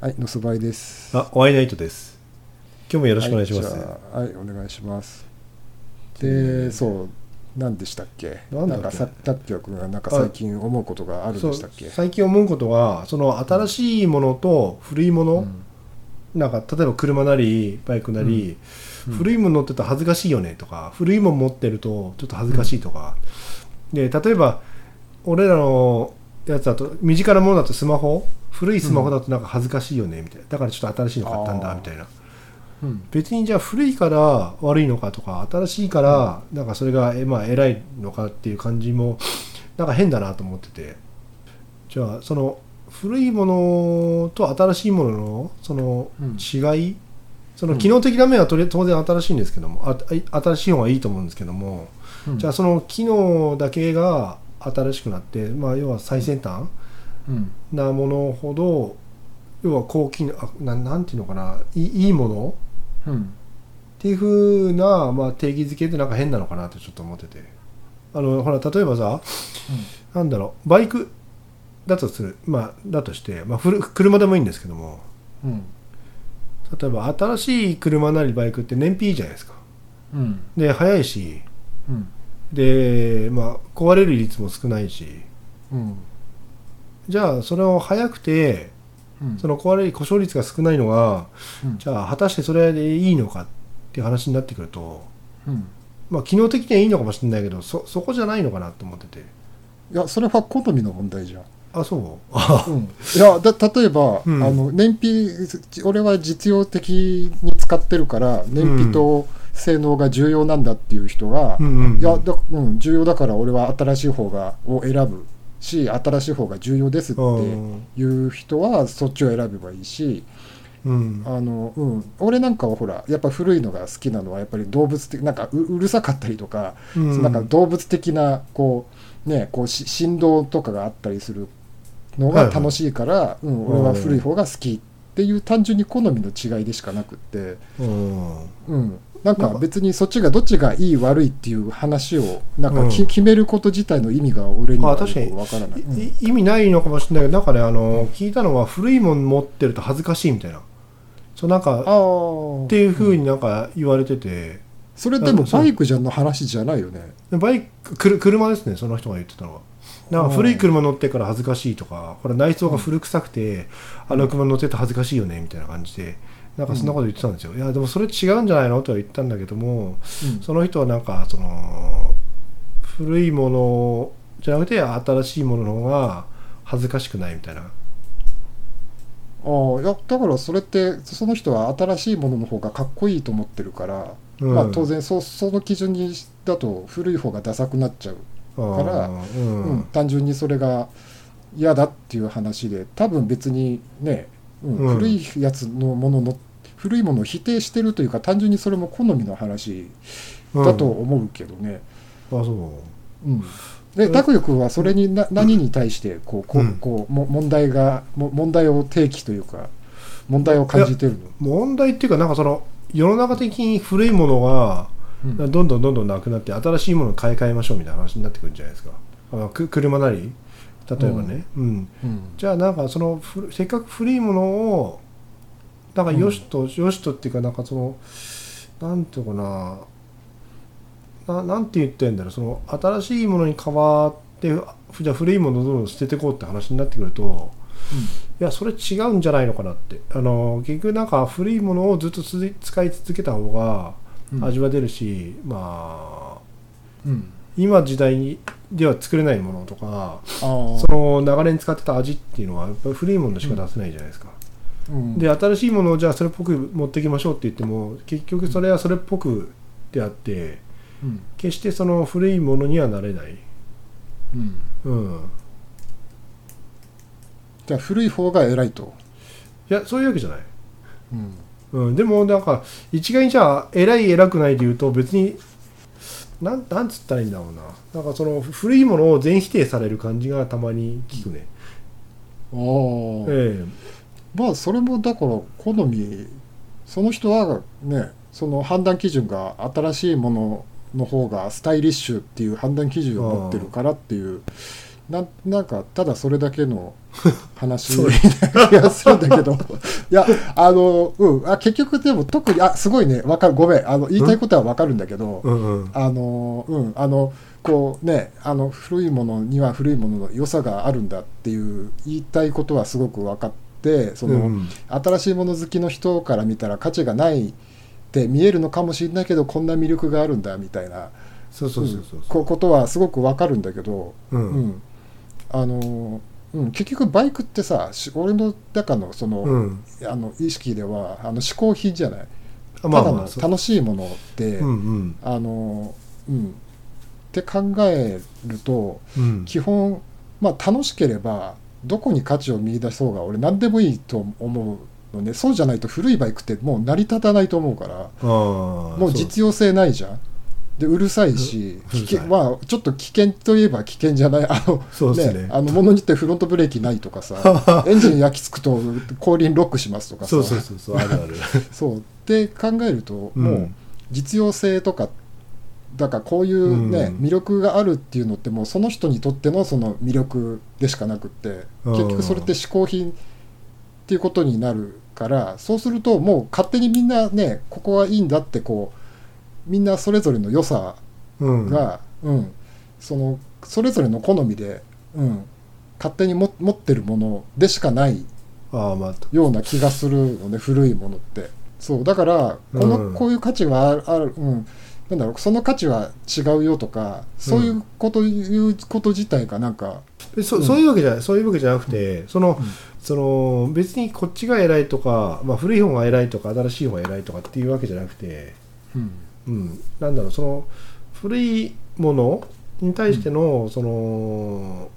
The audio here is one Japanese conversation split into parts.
はい、のすばいです。あ、お会いナイトです。今日もよろしくお願いします。はい、はい、お願いします。で、そう、何でしたっけ？なんかさ、たっきょくんがなんか最近思うことがあるんそうでしたっけ？最近思うことは、その新しいものと古いもの、うんなんか例えば車なりバイクなり、うん古いもの乗ってると恥ずかしいよねとか、古いもの持ってるとちょっと恥ずかしいとか、で例えば俺らのやつだと身近なものだとスマホ？古いスマホだとなんか恥ずかしいよねみたいな。だからちょっと新しいの買ったんだみたいな。うん。別にじゃあ古いから悪いのかとか新しいからなんかそれがえまあ偉いのかっていう感じもなんか変だなと思ってて。じゃあその古いものと新しいもののそのうん。違い、そのうん機能的な面はとり当然新しいんですけどもああ新しい方がいいと思うんですけども、うん。じゃあその機能だけが新しくなって、まあ、要は最先端うん。なものほど要は高機能あななんていうのかないいいいものうん。っていうふうな、まあ、定義づけってなんか変なのかなってちょっと思ってて。あのほら例えばさなんだろうバイクだとするまあだとして、まあ、ふる車でもいいんですけども。うん。例えば新しい車なりバイクって燃費いいじゃないですか。うん。で速いしうんで、まあ、壊れる率も少ないし。うん。じゃあそれを速くてうん。その壊れる故障率が少ないのがうん。じゃあ果たしてそれでいいのかっていう話になってくるとうん。まあ機能的にはいいのかもしれないけどそそこじゃないのかなと思ってて。いやそれは好みの問題じゃん。あそう？あうん。いやだ例えば、うん。あの燃費俺は実用的に使ってるから燃費と性能が重要なんだっていう人が、うんうんうん。いやだ、うん、重要だから俺は新しい方がを選ぶし新しい方が重要ですってうんいう人はそっちを選べばいいしうん。あの、うん、俺なんかはほらやっぱ古いのが好きなのはやっぱり動物的なんかううるさかったりとか、うん。なんか動物的なこうねこうし振動とかがあったりするのはいはいが楽しいから、うん、俺は古い方が好きっていう単純に好みの違いでしかなくって、うん。うん、なんか別にそっちがどっちがいい悪いっていう話をなんかき、うん。決めること自体の意味が俺にはよくあ確からない。うん。い意味ないのかもしれないけどなんかねあの聞いたのは古いもの持ってると恥ずかしいみたいな。そうなんかっていうふうになんか言われてて。それでもバイクじゃの話じゃないよね。バイクくる車ですねその人が言ってたのは。なんか古い車乗ってから恥ずかしいとかほら内装が古臭くて、あの車乗ってると恥ずかしいよねみたいな感じでなんかそんなこと言ってたんですよ、いやでもそれ違うんじゃないの？とは言ったんだけどもうん。その人はなんかその古いものじゃなくて新しいものの方が恥ずかしくないみたいな。ああいやだからそれってその人は新しいものの方がかっこいいと思ってるから、うん。まあ当然そその基準にだと古い方がダサくなっちゃう、からうん。うん単純にそれが嫌だっていう話で多分別にね、うんうん。古いやつのものの古いものを否定してるというか単純にそれも好みの話だと思うけどね。あそう。うん。で拓也君はそれにな何に対してこうこううん。こうも問題がも問題を提起というか問題を感じてるの？問題っていうかなんかその世の中的に古いものがうん。どんどんどんどんなくなって新しいものを買い替えましょうみたいな話になってくるんじゃないですか。あのく車なり例えばね、うん。うん。じゃあなんかそのふせっかく古いものをなんかよしと、よしとっていうかなんかそのなんていうのかなななんて言ってんだろうその新しいものに変わってふじゃあ古いものをどんどん捨てていこうって話になってくるといやそれ違うんじゃないのかなって。あの結局なんか古いものをずっとつ使い続けた方がうん。味は出るし、まあうん。今時代にでは作れないものとかその長年使ってた味っていうのはやっぱり古いものしか出せないじゃないですか、うん。で新しいものをじゃあそれっぽく持ってきましょうって言っても結局それはそれっぽくであってうん。決してその古いものにはなれない、うん。うん、じゃあ古い方が偉いと、いやそういうわけじゃない、うん。うん、でもなんか一概にじゃあ偉い偉くないで言うと別になんなんつったらいいんだろうな。なんかその古いものを全否定される感じがたまに聞くね、あー。えまあそれもだから好みその人はねその判断基準が新しいものの方がスタイリッシュっていう判断基準を持ってるからっていうなんなんかただそれだけの話な気がするんだけど。いやあのうん。あ結局でも特にあすごいね。わかる。ごめん。あの言いたいことはわかるんだけど、うんうん。あのうん。あのこうねあの古いものには古いものの良さがあるんだっていう言いたいことはすごく分かってその、うん。新しいもの好きの人から見たら価値がないって見えるのかもしれないけどこんな魅力があるんだみたいなそうそうそうそうこことはすごく分かるんだけど、ううん。んあのうん、結局バイクってさし俺の中のその,、うん。あの意識ではあの嗜好品じゃない？あまあただの楽しいものって、うんうん。あのうん。って考えるとうん。基本まあ楽しければどこに価値を見出そうが俺何でもいいと思うのね。そうじゃないと古いバイクってもう成り立たないと思うから。ももう実用性ないじゃん。でうるさいし危険まあちょっと危険といえば危険じゃない。あのそうですね。あの物によってフロントブレーキないとかさ エンジン焼き付くと後輪ロックしますとかさ。そうそうそうそうあるある。そう。って考えると、うん。もう実用性とかだからこういうね、うん。魅力があるっていうのってもうその人にとってのその魅力でしかなくってうん。結局それって嗜好品っていうことになるからそうするともう勝手にみんなねここはいいんだってこうみんなそれぞれの良さうん。が、うん。そのそれぞれの好みで、うん、勝手にも持ってるものでしかないような気がするのね古いものって。そうだからこの、うん。こういう価値はある、うん、なんだろうその価値は違うよとかそういうこと言うこと自体がなんか、うんそそういうわけじゃない。そういうわけじゃなくて、そのうん。その別にこっちが偉いとか、まあ、古い方が偉いとか新しい方が偉いとかっていうわけじゃなくて、うん。うん、なんだろうその古いものに対しての、その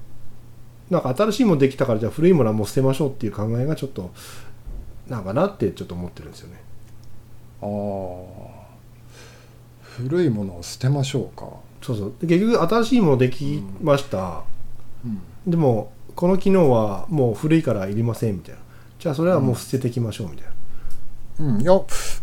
なんか新しいものできたからじゃあ古いものはもう捨てましょうっていう考えがちょっとなんかなってちょっと思ってるんですよね。ああ古いものを捨てましょうか、そうそう。で結局新しいものできました、うん。でもこの機能はもう古いからいりませんみたいな。じゃあそれはもう捨てていきましょうみたいな。うん、いや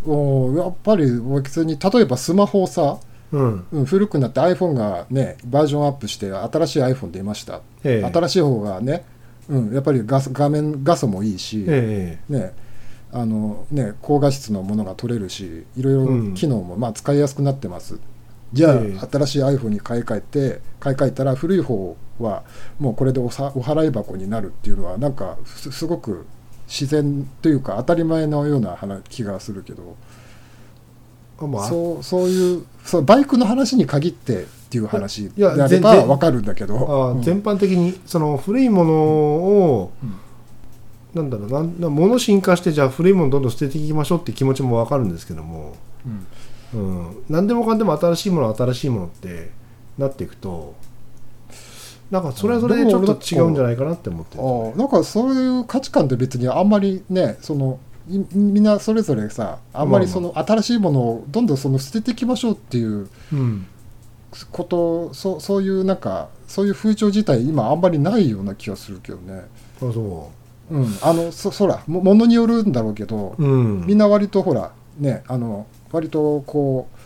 おやっぱり別に例えばスマホをさ、うん。うん、古くなって iPhone がねバージョンアップして新しい iPhone 出ました、ええ。新しい方がね、うん、やっぱり画面画素もいいし、え。ねあのね、高画質のものが撮れるしいろいろうん。機能もまあ使いやすくなってます、じゃあ、ええ。新しい iPhone に買い替えて買い替えたら古い方はもうこれでおさお払い箱になるっていうのはなんかすすごく自然というか当たり前のような話気がするけど。えまあ。そうそういうそうバイクの話に限ってっていう話であれば分かるんだけど。あうん。全般的にその古いものを、うんなんだろうな物進化してじゃあ古いものどんどん捨てていきましょうって気持ちもわかるんですけども、うん。うん、何でもかんでも新しいものは新しいものってなっていくとなんかそれはそれでちょっと違うんじゃないかなって思ってるああなんかそういう価値観って別にあんまりねそのいみんなそれぞれさあんまりその新しいものをどんどんその捨てていきましょうっていううん。ことそうそういうなんかそういう風潮自体今あんまりないような気がするけどね、あそうん、あのそそらもものによるんだろうけど、ううん。みんな割とほらねあの割とこう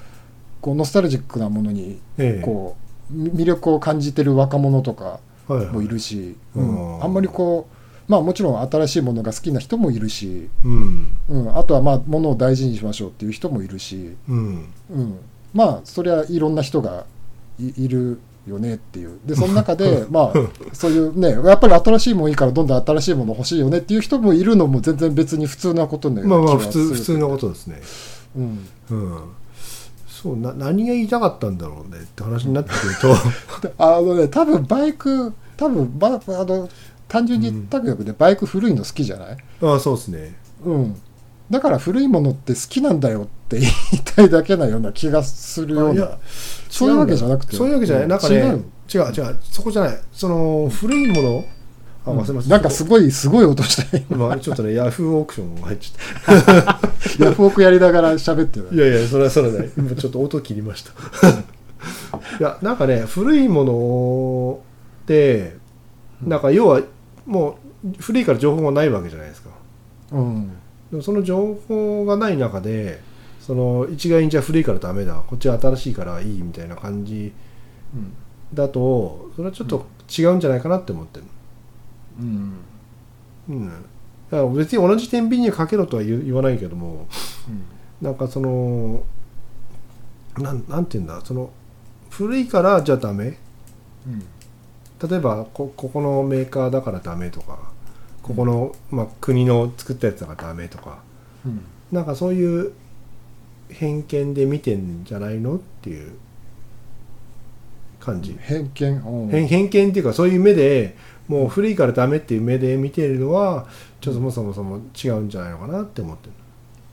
こうノスタルジックなものにええ。こうみ魅力を感じてる若者とかはいはい。もいるし、ううんん。あんまりこうまあもちろん新しいものが好きな人もいるし、うん。うん、あとはまあものを大事にしましょうっていう人もいるし、うん。うん、まあそりゃいろんな人がいいるよねっていう。でその中でまあそういうねやっぱり新しいものいいからどんどん新しいもの欲しいよねっていう人もいるのも全然別に普通なことのようまあまあ普通普通のことですね。うん、うん。そうな何が言いたかったんだろうねって話になってくると。で あのね多分バイク多分バあの単純に言ったけどね、バイク古いの好きじゃない？ああそうですね。うん。だから古いものって好きなんだよって言いたいだけなような気がするようなそういうわけじゃなくて。そういうわけじゃない、うん。なんかね違う。違うそこじゃない。その古いものあ忘れました、なんかすごいすごい音した。ね今ちょっとねヤフーオークションが入っちゃっ ヤフオクやりながら喋ってる。たいやいやそれはそれはね今ちょっと音切りました。いやなんかね古いものってなんか要はもう古いから情報がないわけじゃないですか。うん。でもその情報がない中でその一概にじゃあ古いからダメだ。こっちは新しいからいいみたいな感じうん。だとそれはちょっと違うんじゃないかなって思ってるうん。うん、だから別に同じ天秤にかけろとは言言わないけどもなんかそのなんなんて言うんだ？その古いからじゃあダメ。うん。例えばこここのメーカーだからダメとかここの、まあ、国の作ったやつだからダメとか。うん。なんかそういう偏見で見てんじゃないのっていう感じ、偏見うん偏偏見っていうかそういう目でもう古いからダメっていう目で見てるのはちょっとそもそも違うんじゃないのかなって思ってる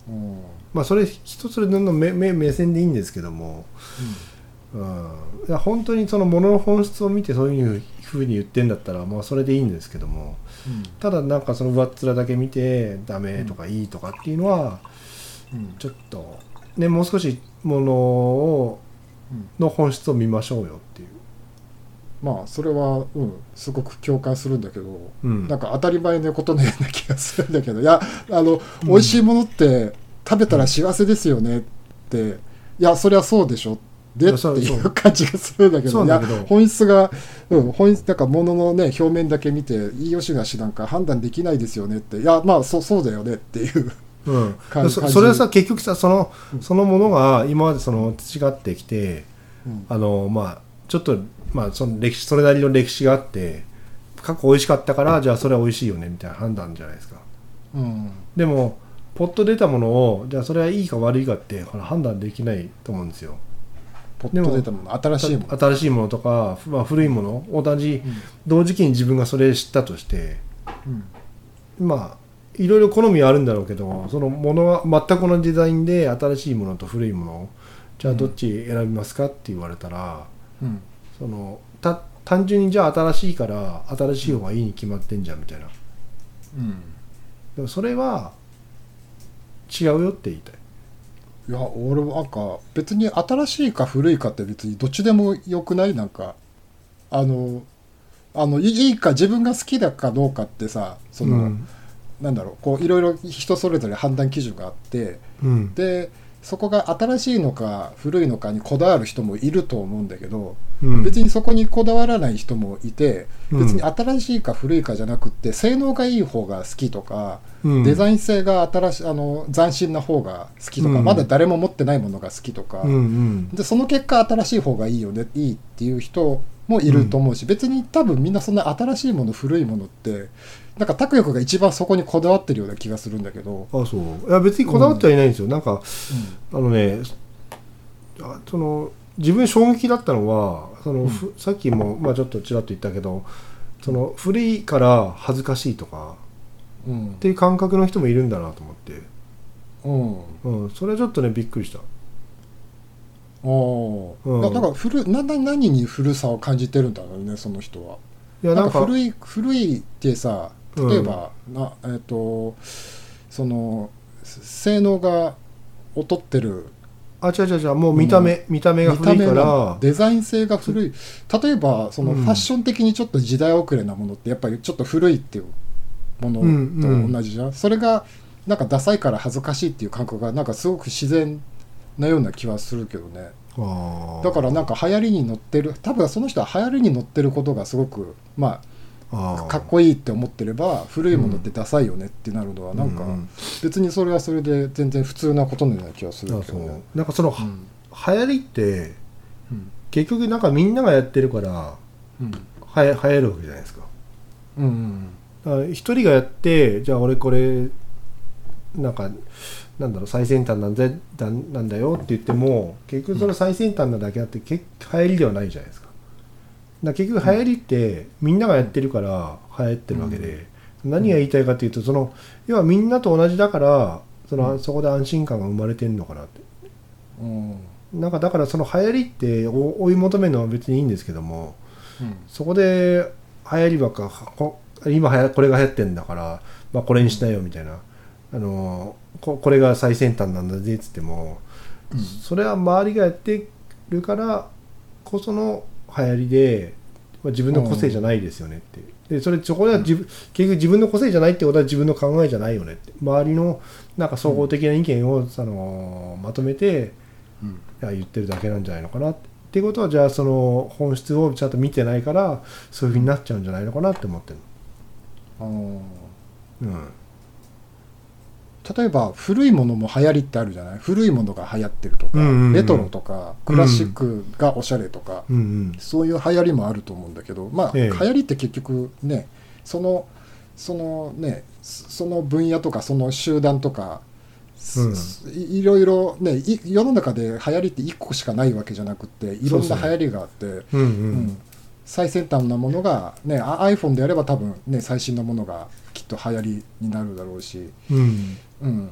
うん。まあそれ人それぞれの目目目線でいいんですけども、うん、いや本当にそのものの本質を見てそういうふうに言ってんだったらまあそれでいいんですけども。ただなんかその上っ面だけ見てダメとかいいとかっていうのはうん。ちょっとねもう少しものをうんの本質を見ましょうよっていう、まあそれは、うん、すごく共感するんだけど、うん。なんか当たり前のことのような気がするんだけどいやあの、美味しいものって食べたら幸せですよねっていやそりゃそうでしょ。でっていう感じがするんだけどいや本質が、うん、本質なんか物のね表面だけ見ていいよしがしなんか判断できないですよねっていやまあそそうだよねっていううん。そそれはさ結局さそのうん。そのものが今までその培ってきてうん。あのまあちょっとまあその歴史それなりの歴史があって過去美味しかったからじゃあそれは美味しいよねみたいな判断じゃないですか。うん。でもポッと出たものをじゃあそれはいいか悪いかってほら判断できないと思うんですよ。ポッと出たもの新しいもの、新しいものとか、まあ、古いもの同じ同時期に自分がそれ知ったとしてうん。まあいろいろ好みはあるんだろうけどそのものは全く同じデザインで新しいものと古いものじゃあどっち選びますかって言われたら、うん。そのた単純にじゃあ新しいから新しい方がいいに決まってんじゃんみたいな。うん。でもそれは違うよって言いたい。いや俺はなんか別に新しいか古いかって別にどっちでもよくない？なんかあのあのいいいか自分が好きだかどうかってさその、うんなんだろうこういろいろ人それぞれ判断基準があってうん。でそこが新しいのか古いのかにこだわる人もいると思うんだけど、うん。別にそこにこだわらない人もいてうん。別に新しいか古いかじゃなくって性能がいい方が好きとか、うん。デザイン性が新しいあの斬新な方が好きとか、うん。まだ誰も持ってないものが好きとか、うんうん。でその結果新しい方がいいよねいいっていう人もいると思うし、別に多分みんなそんな新しいもの古いものってなんか拓也君が一番そこにこだわってるような気がするんだけど、あそう。いや別にこだわってはいないんですよ、なんかあのねあその自分衝撃だったのはその、ふさっきも、まあ、ちょっとちらっと言ったけどその古いから恥ずかしいとかうん。っていう感覚の人もいるんだなと思って、うん。うん、それはちょっとねびっくりした。おー。うん。だだから古なな何に古さを感じてるんだろうねその人は。いやなんか古い古いってさ例えば、なえっ、とその性能が劣ってる。あ違う違う違うもう見た目、見た目が古いから。デザイン性が古い。例えばそのうん。ファッション的にちょっと時代遅れなものってやっぱりちょっと古いっていうものうん。と同じじゃん、それがなんかダサいから恥ずかしいっていう感覚がなんかすごく自然なような気はするけどね。だからなんか流行りに乗ってる多分その人は流行りに乗ってることがすごくまあかっこいいって思ってれば古いものってダサいよねってなるのはなんかうんうん。別にそれはそれで全然普通なことのような気がするけどね。なんかその、うん。流行りってうん。結局なんかみんながやってるからうん。はや流行るわけじゃないですか。一人がやってじゃあ俺これなんかなんだろう最先端なんだだなんだよって言っても結局その最先端なだけあって結流行りではないじゃないですかだ結局流行りってみんながやってるから流行ってるわけで、何が言いたいかというとその要はみんなと同じだからその、そこで安心感が生まれてるのかなって。うん。なんかだからその流行りって追追い求めるのは別にいいんですけどもうん。そこで流行りばっかこ今はやこれが流行ってんだから、まあ、これにしなよみたいな、あのここれが最先端なんだぜっつっても、うん。それは周りがやってるからこその流行りで、まあ、自分の個性じゃないですよねって、でそれそこでは自分、結局自分の個性じゃないってことは自分の考えじゃないよねって周りのなんか総合的な意見を、あのまとめてうん言ってるだけなんじゃないのかなって。っていうことはじゃあその本質をちゃんと見てないからそういうふうになっちゃうんじゃないのかなって思ってるの。うん。例えば古いものも流行りってあるじゃない？古いものが流行ってるとか、うんうんうん。レトロとかクラシックがおしゃれとか、うんうんそういう流行りもあると思うんだけどまあ、ええ。流行りって結局ねそのそのねそその分野とかその集団とか、すうん。すいいろいろねい世の中で流行りって1個しかないわけじゃなくっていろんな流行りがあって。うんううんん。最先端なものが、ね、あ iPhone であれば多分、ね、最新のものがきっと流行りになるだろうし、うんうん、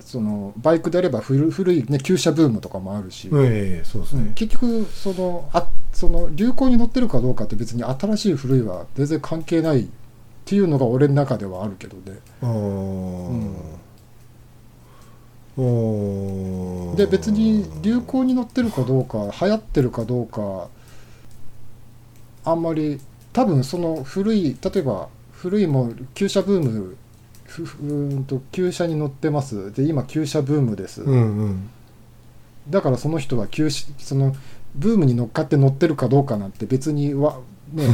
そのバイクであれば古古い、ね、旧車ブームとかもあるし、ええそうですうん。ね、結局そのあその流行に乗ってるかどうかって別に新しい古いは全然関係ないっていうのが俺の中ではあるけどね。あで別に流行に乗ってるかどうか流行ってるかどうかあんまり多分その古い例えば古いもん旧車ブームうーんと旧車に乗ってます。で今旧車ブームです、うんうん。だからその人は旧車そのブームに乗っかって乗ってるかどうかなんて別にわね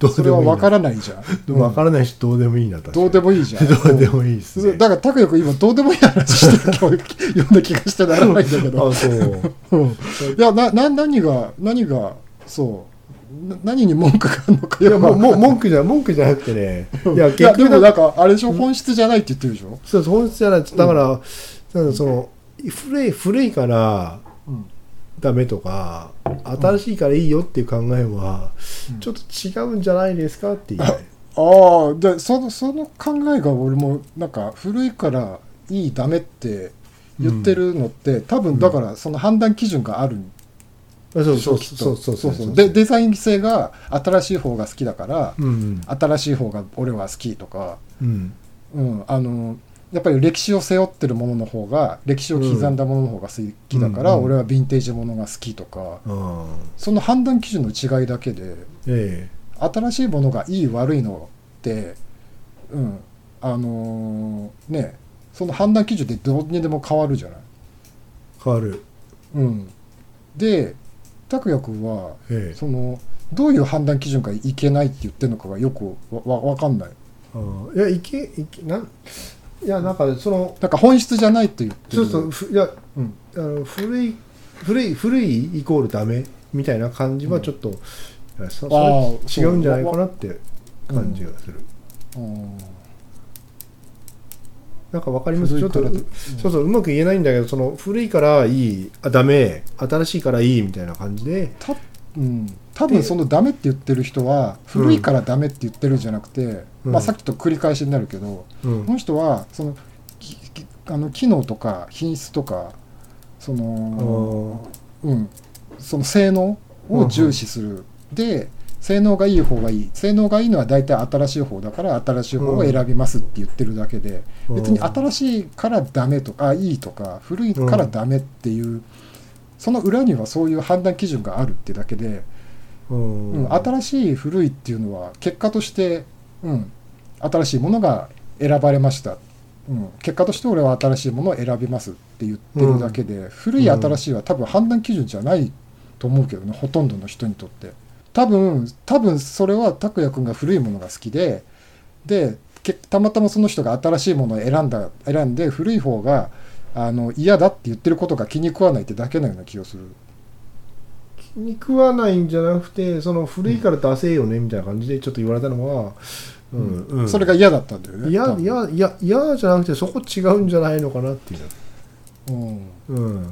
それは分かららないじゃん、分からないしどうでもいいなどうでもいいじゃん。どうでもいいっすね。だから拓也君今どうでもいい話してるような気がしてならないんだけど。あそう。うん。いやなな何が何がそう。な何に文句があるのかい。やもうもうう文句じゃ文句じゃなくてね。いやいやでもなんかあれでしょ？本質じゃないって言ってるでしょ、そう本質じゃないだから、だからその古い古いからうん。ダメとか新しいからいいよっていう考えは、うん。ちょっと違うんじゃないですかっていう、ああでそのその考えが俺もなんか古いからいいダメって言ってるのって、多分だからその判断基準があるんあそうそうそうそうそうでデザイン性が新しい方が好きだから、うん。新しい方が俺は好きとか、うん。うん、あのやっぱり歴史を背負ってるものの方が歴史を刻んだものの方が好きだから、うん。うん。俺はヴィンテージものが好きとかあその判断基準の違いだけでえ新しいものがいい悪いのってうんあのーねその判断基準ってどうにでも変わるじゃない。え変わる。うん、で拓也君はええ。そのどういう判断基準がいけないって言ってるのかがよくわわ分かんない。あいやいけいけなんいやなんかそのなんか本質じゃないって言ってる。そうそうふいやうん。あの古い古い古いイコールダメみたいな感じはちょっと、いやそそ違うんじゃないかなって感じがする、うんなんかわかります？ちょっと、古いからそうそううまく言えないんだけどその古いからいいあダメ。新しいからいいみたいな感じで。たうん、多分そのダメって言ってる人は古いからダメって言ってるんじゃなくて、うん。まあ、さっきと繰り返しになるけど、うん。この人はそのあの機能とか品質とかその,、うん、その性能を重視する、で性能がいい方がいい。性能がいいのは大体新しい方だから新しい方を選びますって言ってるだけで、別に新しいからダメとかあいいとか古いからダメっていう、その裏にはそういう判断基準があるってだけで、うん。うん、新しい古いっていうのは結果として、うん、新しいものが選ばれました、うん、結果として俺は新しいものを選びますって言ってるだけで、古い新しいは多分判断基準じゃないと思うけどねほとんどの人にとって多分多分それは拓也君が古いものが好きででけたまたまその人が新しいものを選んだ選んで古い方があの嫌だって言ってることが気に食わないってだけのような気がする。気に食わないんじゃなくてその古いから出せよねみたいな感じでちょっと言われたのは、うんうん。それが嫌だったんだよね。嫌じゃなくてそこ違うんじゃないのかなっていう、うん。うん、だ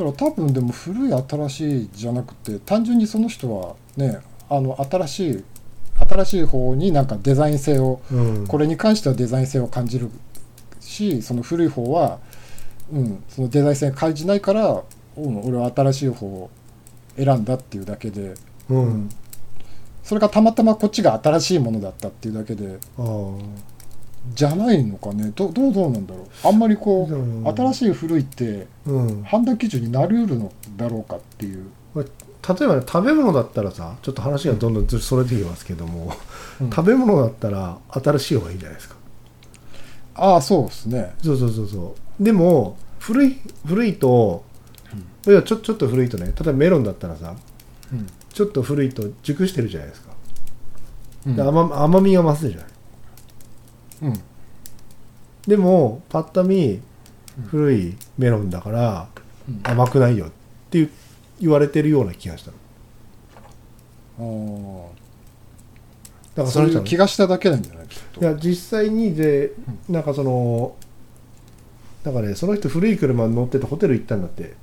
から多分でも古い新しいじゃなくて単純にその人はねあの新しい新しい方になんかデザイン性をうん、これに関してはデザイン性を感じるしその古い方は、うん、そのデザイン性を感じないから、うん、俺は新しい方を選んだっていうだけで、ううんん、それがたまたまこっちが新しいものだったっていうだけであーじゃないのかね。どどうどうなんだろう。あんまりこううん。新しい古いってうん、判断基準になりうるのだろうかっていう。例えばね食べ物だったらさちょっと話がどんどんずそれてきますけども、うん。食べ物だったら新しい方がいいじゃないですか。ああそうですね。そうそうそうそう。でも古い古いと、いやちょちょっと古いとね例えばメロンだったらさうん。ちょっと古いと熟してるじゃないですか、うん。で甘甘みが増すじゃないうん。でもパッと見うん。古いメロンだからうん。甘くないよっていう言われてるような気がしたの。あだからあそういうその人の気がしただけなんじゃないきっと。いや実際にでなんかそのなんかねその人古い車に乗っててホテル行ったんだって。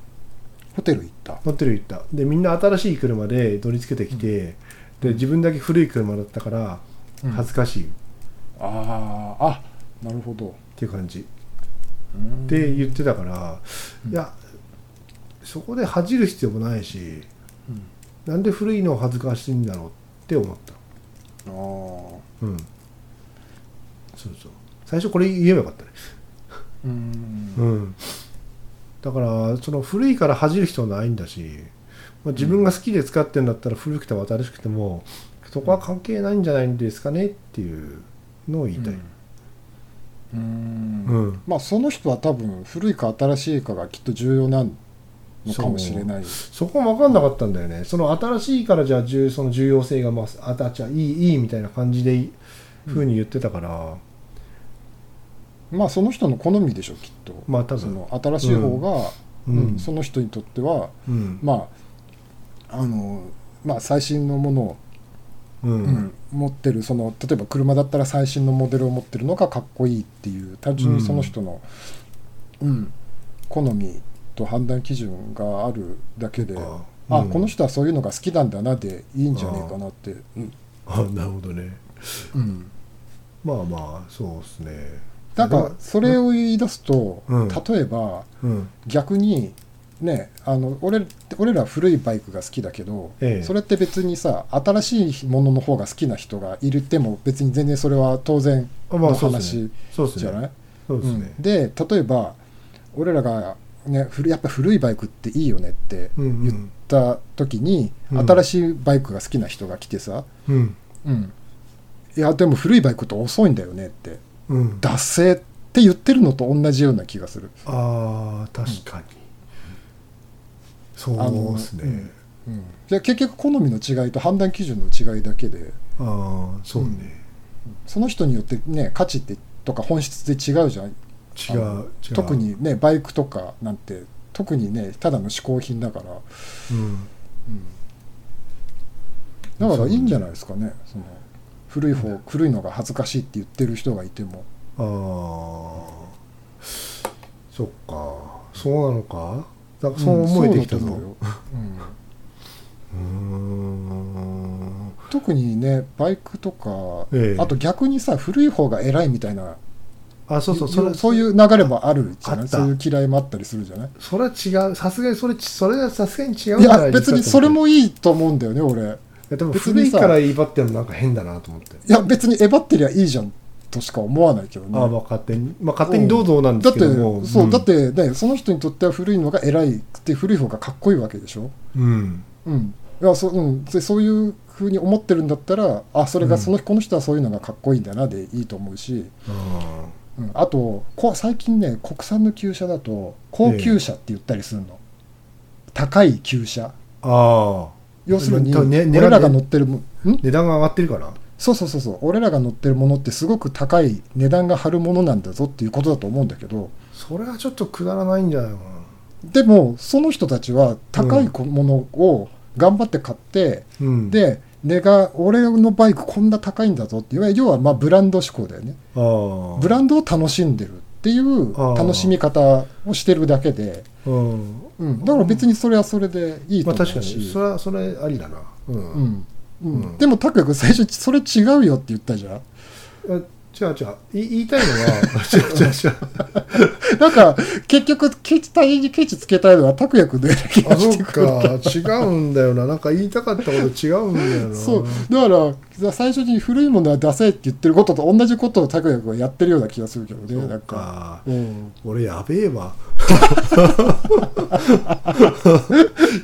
ホテル行った？ホテル行った。でみんな新しい車で乗り付けてきて、で自分だけ古い車だったからうん。恥ずかしい。っあああなるほど。ていう感じ。うん。って言ってたから、うん。いやそこで恥じる必要もないしうん。なんで古いの恥ずかしいんだろうって思った。ああうん。そうそう。最初これ言えばよかったね。うん。うん。だからその古いから恥じる必要はないんだし、まあ、自分が好きで使ってんだったら古くても新しくてもそこは関係ないんじゃないんですかねっていうのを言いたい、うん。うん。まあその人は多分古いか新しいかがきっと重要なのかもしれない。そこも分かんなかったんだよね。その新しいからじゃあ重その重要性がまああたじゃあいいいいみたいな感じでいふうに言ってたから、まあその人の好みでしょきっと。まあ多分。その新しい方が、うん。うんその人にとってはうん。まああのまあ最新のものを、うん。うん持ってるその例えば車だったら最新のモデルを持ってるのがかっこいいっていう単純にその人の、うん。好みと判断基準があるだけで、うん。この人はそういうのが好きなんだなでいいんじゃねえかなって、うん。あなるほどね。うん。まあまあそうですね。なんかそれを言い出すと、うん。例えばうん。逆にねあの俺俺ら古いバイクが好きだけど、ええ。それって別にさ新しいものの方が好きな人がいるっても別に全然それは当然の話じゃない、で例えば俺らが、ね、古やっぱ古いバイクっていいよねってうんうん。言った時に、うん。新しいバイクが好きな人が来てさ、うん。うん、いやでも古いバイクって遅いんだよねってうん。脱製って言ってるのと同じような気がする。ああ確かに、そうですね。うん、じゃあ結局好みの違いと判断基準の違いだけで。ああそうね、その人によってね価値ってとか本質って違うじゃん。違う違う。特にねバイクとかなんて特にねただの嗜好品だから、うん。だからいいんじゃないですかね。その古い方古いのが恥ずかしいって言ってる人がいても。ああ。そっか。そうなのか？なんかそう思えてきたぞ、うん。特にねバイクとか、ええ。あと逆にさ古い方が偉いみたいなあそうそう。それそういう流れもあるじゃない？そういう嫌いもあったりするじゃない？それは違う。さすがにそれそれはさすがに違うんいや別にそれもいいと思うんだよね俺。いいやでも古いから威張ってるのなんか変だなと思って、や別にえばってりゃいいじゃんとしか思わないけどね。ああまあ勝手に。まあ勝手にどうぞなんでだってすけども。そう、ん。だってねその人にとっては古いのが偉いって古い方がかっこいいわけでしょ？うん。うん。いやそ,、うん、でそういうふうに思ってるんだったらあそれがうん。その、この人はそういうのがかっこいいんだなでいいと思うし、あうん、あとこ最近ね国産の旧車だと高級車って言ったりするの、高い旧車。あ要するに、俺らが乗ってるもん？値段が上がってるからそうそうそうそう。俺らが乗ってるものってすごく高い値段が張るものなんだぞっていうことだと思うんだけど。それはちょっとくだらないんじゃないかなでもその人たちは高いものを頑張って買って、うん、で値が俺のバイクこんな高いんだぞっていう要はまあブランド志向だよね。ブランドを楽しんでるっていう楽しみ方をしてるだけで、うん。うん、だから別にそれはそれでいいとまあ確か思うし、に。それはそれありだな。うん、うんでも拓也君最初それ違うよって言ったじゃん。あ違う違う。い言いたいのは 違う違う違う。なんか結局ケチ体にケチつけたいのは拓也君のような気がしてくるうか違うんだよな。なんか言いたかったこと違うんだよな。そう。だから最初に古いものは出せって言ってることと同じことを拓也君はやってるような気がするけどそうねなんか、かうん、俺やべえわ。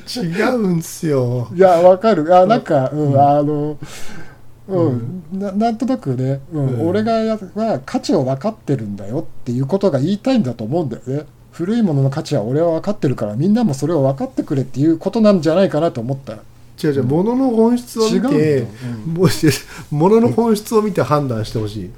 違うんすよ。いやわかる。あなんか、うん。あのうん。ななんとなくね、うん。うん俺がやは価値を分かってるんだよっていうことが言いたいんだと思うんだよね。古いものの価値は俺は分かってるからみんなもそれを分かってくれっていうことなんじゃないかなと思った違う違う物の本質を見てよ、うん。もし物の本質を見て判断してほしい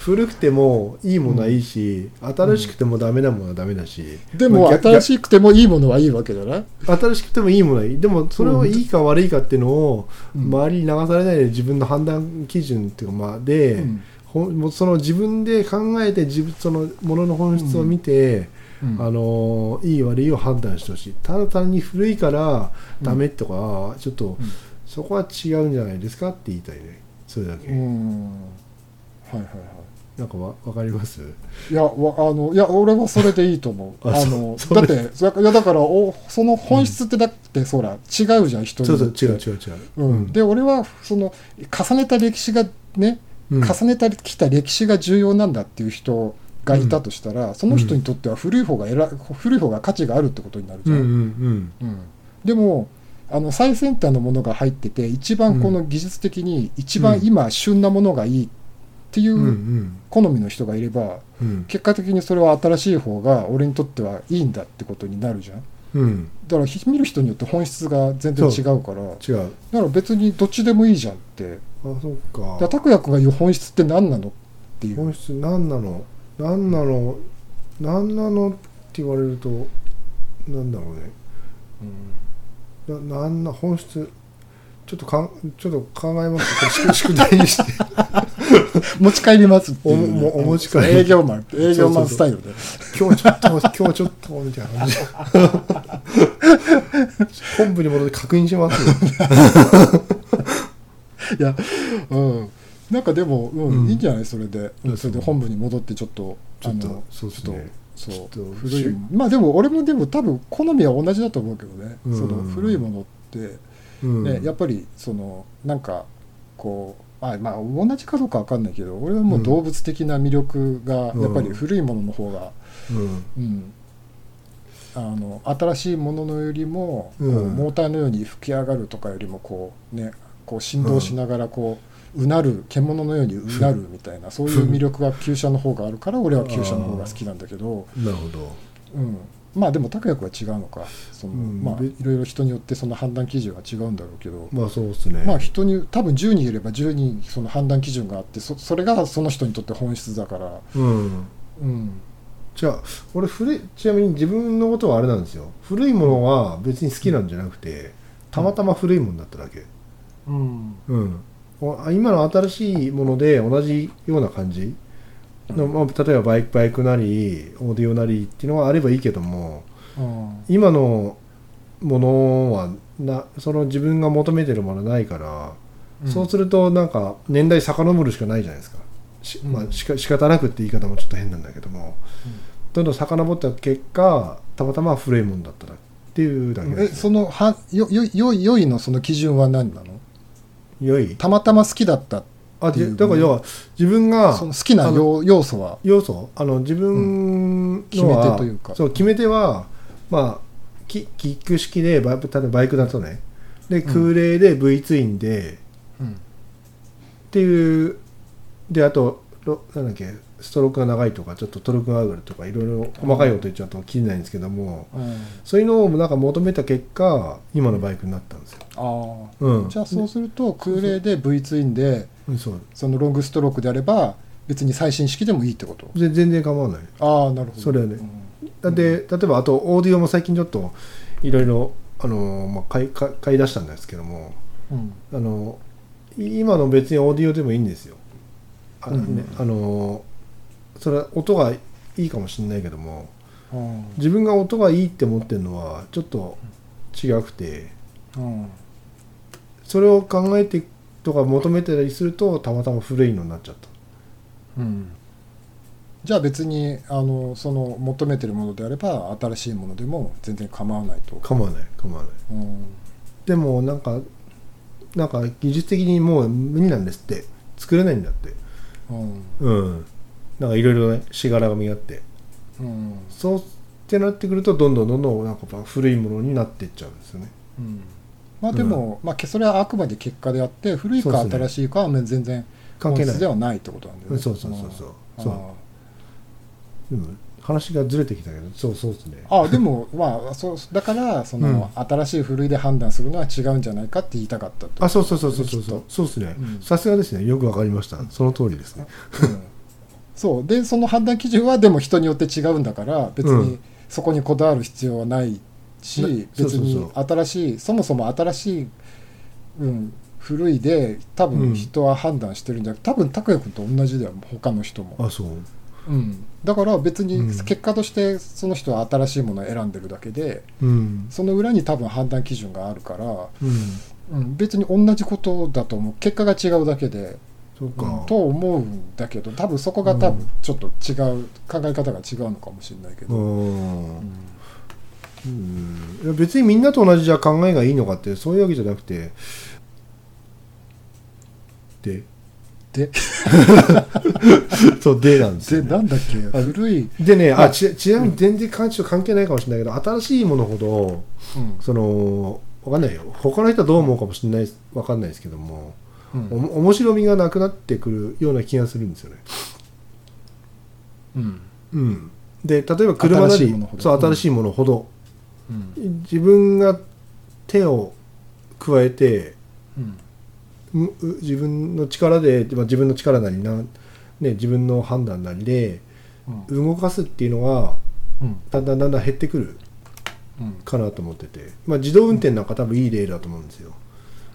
古くてもいいものはいいし、新しくてもダメなものはダメだし、でも新しくてもいいものはいいわけじゃない？新しくてもいいものはいいでもそれをいいか悪いかっていうのをうん。周りに流されないで自分の判断基準っていうかまあで、うん。ほんもうその自分で考えて自分そのものの本質を見て、うん。あのいい悪いを判断してほしい。ただ単に古いからダメとか、ちょっと、うん。そこは違うんじゃないですかって言いたいね。それだけ、うん。はいはいはなんかわわかります？いいやわあのいや俺はそれでいいと思う。ああのそだっていやだからおその本質ってだってそら違うじゃん人にそうそう違う違う違う、うん、で俺はその重ねた歴史がね、うん。重ねてきた歴史が重要なんだっていう人がいたとしたら、その人にとっては古い方がえら古い方が価値があるってことになるじゃん、うんうんうん。うん。でもあの最先端のものが入ってて一番この技術的に一番今旬なものがいいっていうんううん。好みの人がいれば、うん。結果的にそれは新しい方が俺にとってはいいんだってことになるじゃん。うん。だから見る人によって本質が全然違うから。違う。だから別にどっちでもいいじゃんって。あそっだか拓也君が言う本質って何なのっていう。本質何なの？何なの？何なのって言われると何だろうね。ななんな本質ちょっとかんちょっと考えます。宿宿題にして。持ち帰りますっておもお持ち帰り。営業マン。営業マンスタイルで。今日ちょっと今日ちょっとみたいな感じ。本部に戻って確認しますいやうん。なんかでも、うんうん。いいんじゃない？それで、うん。それで本部に戻ってちょっとちょっとそうですね。そう。古い。しまあでも俺もでも多分好みは同じだと思うけどね、うん。その古いものって、うんねやっぱりそのなんかこうあまあ同じかどうかわかんないけど俺はもう動物的な魅力がやっぱり古いものの方が、うん。うん、あの新しいもののよりも、うん。モーターのように吹き上がるとかよりもこうねこう振動しながらこう、うなる獣のようにうなるみたいなそういう魅力が旧車の方があるから俺は旧車の方が好きなんだけど、なるほど。うん、まあでも拓也君は違うのか。その、うん。まあべいろいろ人によってその判断基準は違うんだろうけど、まあそうですね。まあ人に多分10人いれば10人その判断基準があってそそれがその人にとって本質だから、うん。うん、じゃあ俺古いちなみに自分のことはあれなんですよ。古いものは別に好きなんじゃなくてたまたま古いものだっただけ。うん。うん。お今の新しいもので同じような感じ？の、まあ、例えばバイクバイクなりオーディオなりっていうのはあればいいけどもうん。今のものはなその自分が求めてるものはないから、そうするとなんか年代遡るしかないじゃないですか。し、まあうんしか仕方なくって言い方もちょっと変なんだけども、どんどん遡った結果たまたま古いもんだったらっていうだけえです、そのはよよよ良いのその基準は何なの？良い？たまたま好きだったあっていうでだから要は自分がその好きな要要素は？要素？あの自分のは、決め手というか。そう決め手はまあキキック式でバイ例えばバイクだとね。で空冷で V ツインで、うん。っていうであとロなんだっけ？ストロークが長いとかちょっとトルクが上がるとかいろいろ細かいこと言っちゃうと切れないんですけども、そういうのをなんか求めた結果今のバイクになったんですよ。ああ、うん。じゃあそうすると空冷で V ツインでうん、そう。そのロングストロークであれば別に最新式でもいいってこと？で全然構わない。ああなるほど。それはね。うん。だって例えばあとオーディオも最近ちょっといろいろあの、まあ、買い買い出したんですけどもうん。あのい今の別にオーディオでもいいんですよ。あのねうん。あのそれは音がいいかもしれないけどもうん自分が音がいいって思ってるのはちょっと違くてうんそれを考えてとか求めてたりするとたまたま古いのになっちゃった。うん。じゃあ別にあのその求めてるものであれば新しいものでも全然構わないと、構わない構わない。うんでもなんかなんか技術的にもう無理なんですって。作れないんだって。うん。うんなんかいろいろねしがらみがあって。うん。そうってなってくるとどんどんどんどんなんか古いものになっていっちゃうんですよね。うん。まあでも、まあ、けそれはあくまで結果であって古いか新しいかは全然関係ない。ではないってことなんだよね。そうそうそうそう。うん。そう。うん話がずれてきたけどそうそうですね。ああでもまあそうだからその、新しい古いで判断するのは違うんじゃないかって言いたかったとあそうそうそうそうそうそう。そうですね。うん。さすがですね。よくわかりました。その通りですね。うんそう。でその判断基準はでも人によって違うんだから別にうん。そこにこだわる必要はないし、な別にそうそう新しいそもそも新しい、うん、古いで多うん。分人は判断してるんじゃなくて多分拓也君と同じだよ他の人も、あそう。うん、だから別にうん。結果としてその人は新しいものを選んでるだけでうん。その裏に多分判断基準があるから、うん。うん、別に同じことだと思う。結果が違うだけで、うんそうか、と思うんだけど多分そこが多分ちょっと違う、考え方が違うのかもしれないけうど、ん。うん。いや別にみんなと同じじゃ考えがいいのかってそういうわけじゃなくて。で。で。そうでなんですよ、ね、でなんだっけ？あ古い、でねああ。ちちなみに全然関係ないかもしれないけど新しいものほどうん。そのわかんないよ。他の人はどう思うかもしれないわかんないですけども、うん。面白みがなくなってくるような気がするんですよね。うん。うん、で例えば車なり新しいものほど。そう新しいものほど、うん。自分が手を加えてうん。自分の力で、まあ、自分の力なりな、ね、自分の判断なりでうん。動かすっていうのがうん。だんだんだんだん減ってくるうん。かなと思ってて、まあ、自動運転なんか多分いい例だと思うんですよ。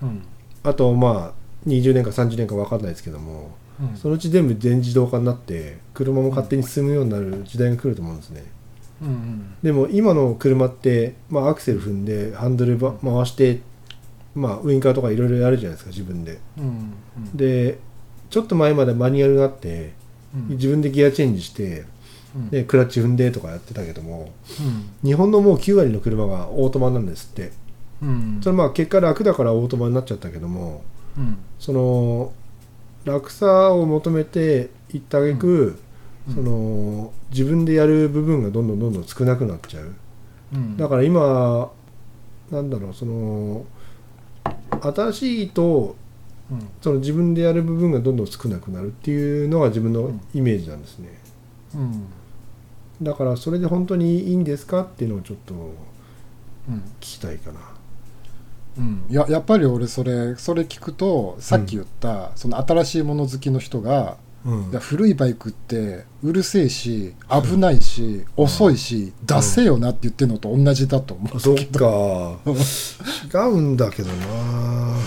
うん。あとまあ20年か30年か分かんないですけどもうん。そのうち全部全自動化になって車も勝手に進むようになる時代が来ると思うんですね。うんうん。でも今の車って、まあ、アクセル踏んでハンドルば回して、まあ、ウインカーとかいろいろやるじゃないですか自分で。うんうん。でちょっと前までマニュアルがあってうん。自分でギアチェンジしてうん。でクラッチ踏んでとかやってたけどもうん。日本のもう9割の車がオートマなんですって。うん。それまあ結果楽だからオートマになっちゃったけどもうん。その楽さを求めていった挙句、うん。その自分でやる部分がどんどんどんどん少なくなっちゃう。うん。だから今なんだろうその新しいとうん。その自分でやる部分がどんどん少なくなるっていうのが自分のイメージなんですね。うん。だからそれで本当にいいんですかっていうのをちょっとうん。聞きたいかなうん、いややっぱり俺それそれ聞くとさっき言った、その新しいもの好きの人がうん。古いバイクってうるせえし危ないし、遅いし出せよなって言ってるのと同じだと思う。あそっか違うんだけどな。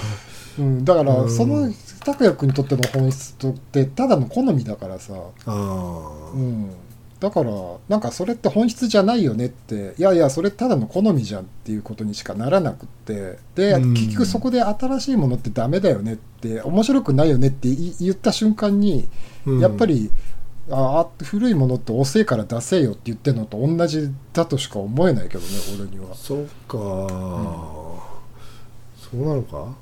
うん、だから、うん。その拓也君にとっての本質ってただの好みだからさ、あうん、だからなんかそれって本質じゃないよねっていやいやそれただの好みじゃんっていうことにしかならなくってで、うん。結局そこで新しいものってダメだよねって面白くないよねって言言った瞬間に、うん。やっぱりああ古いものって遅いから出せよって言ってるのと同じだとしか思えないけどね俺には。そっか、そうなのか？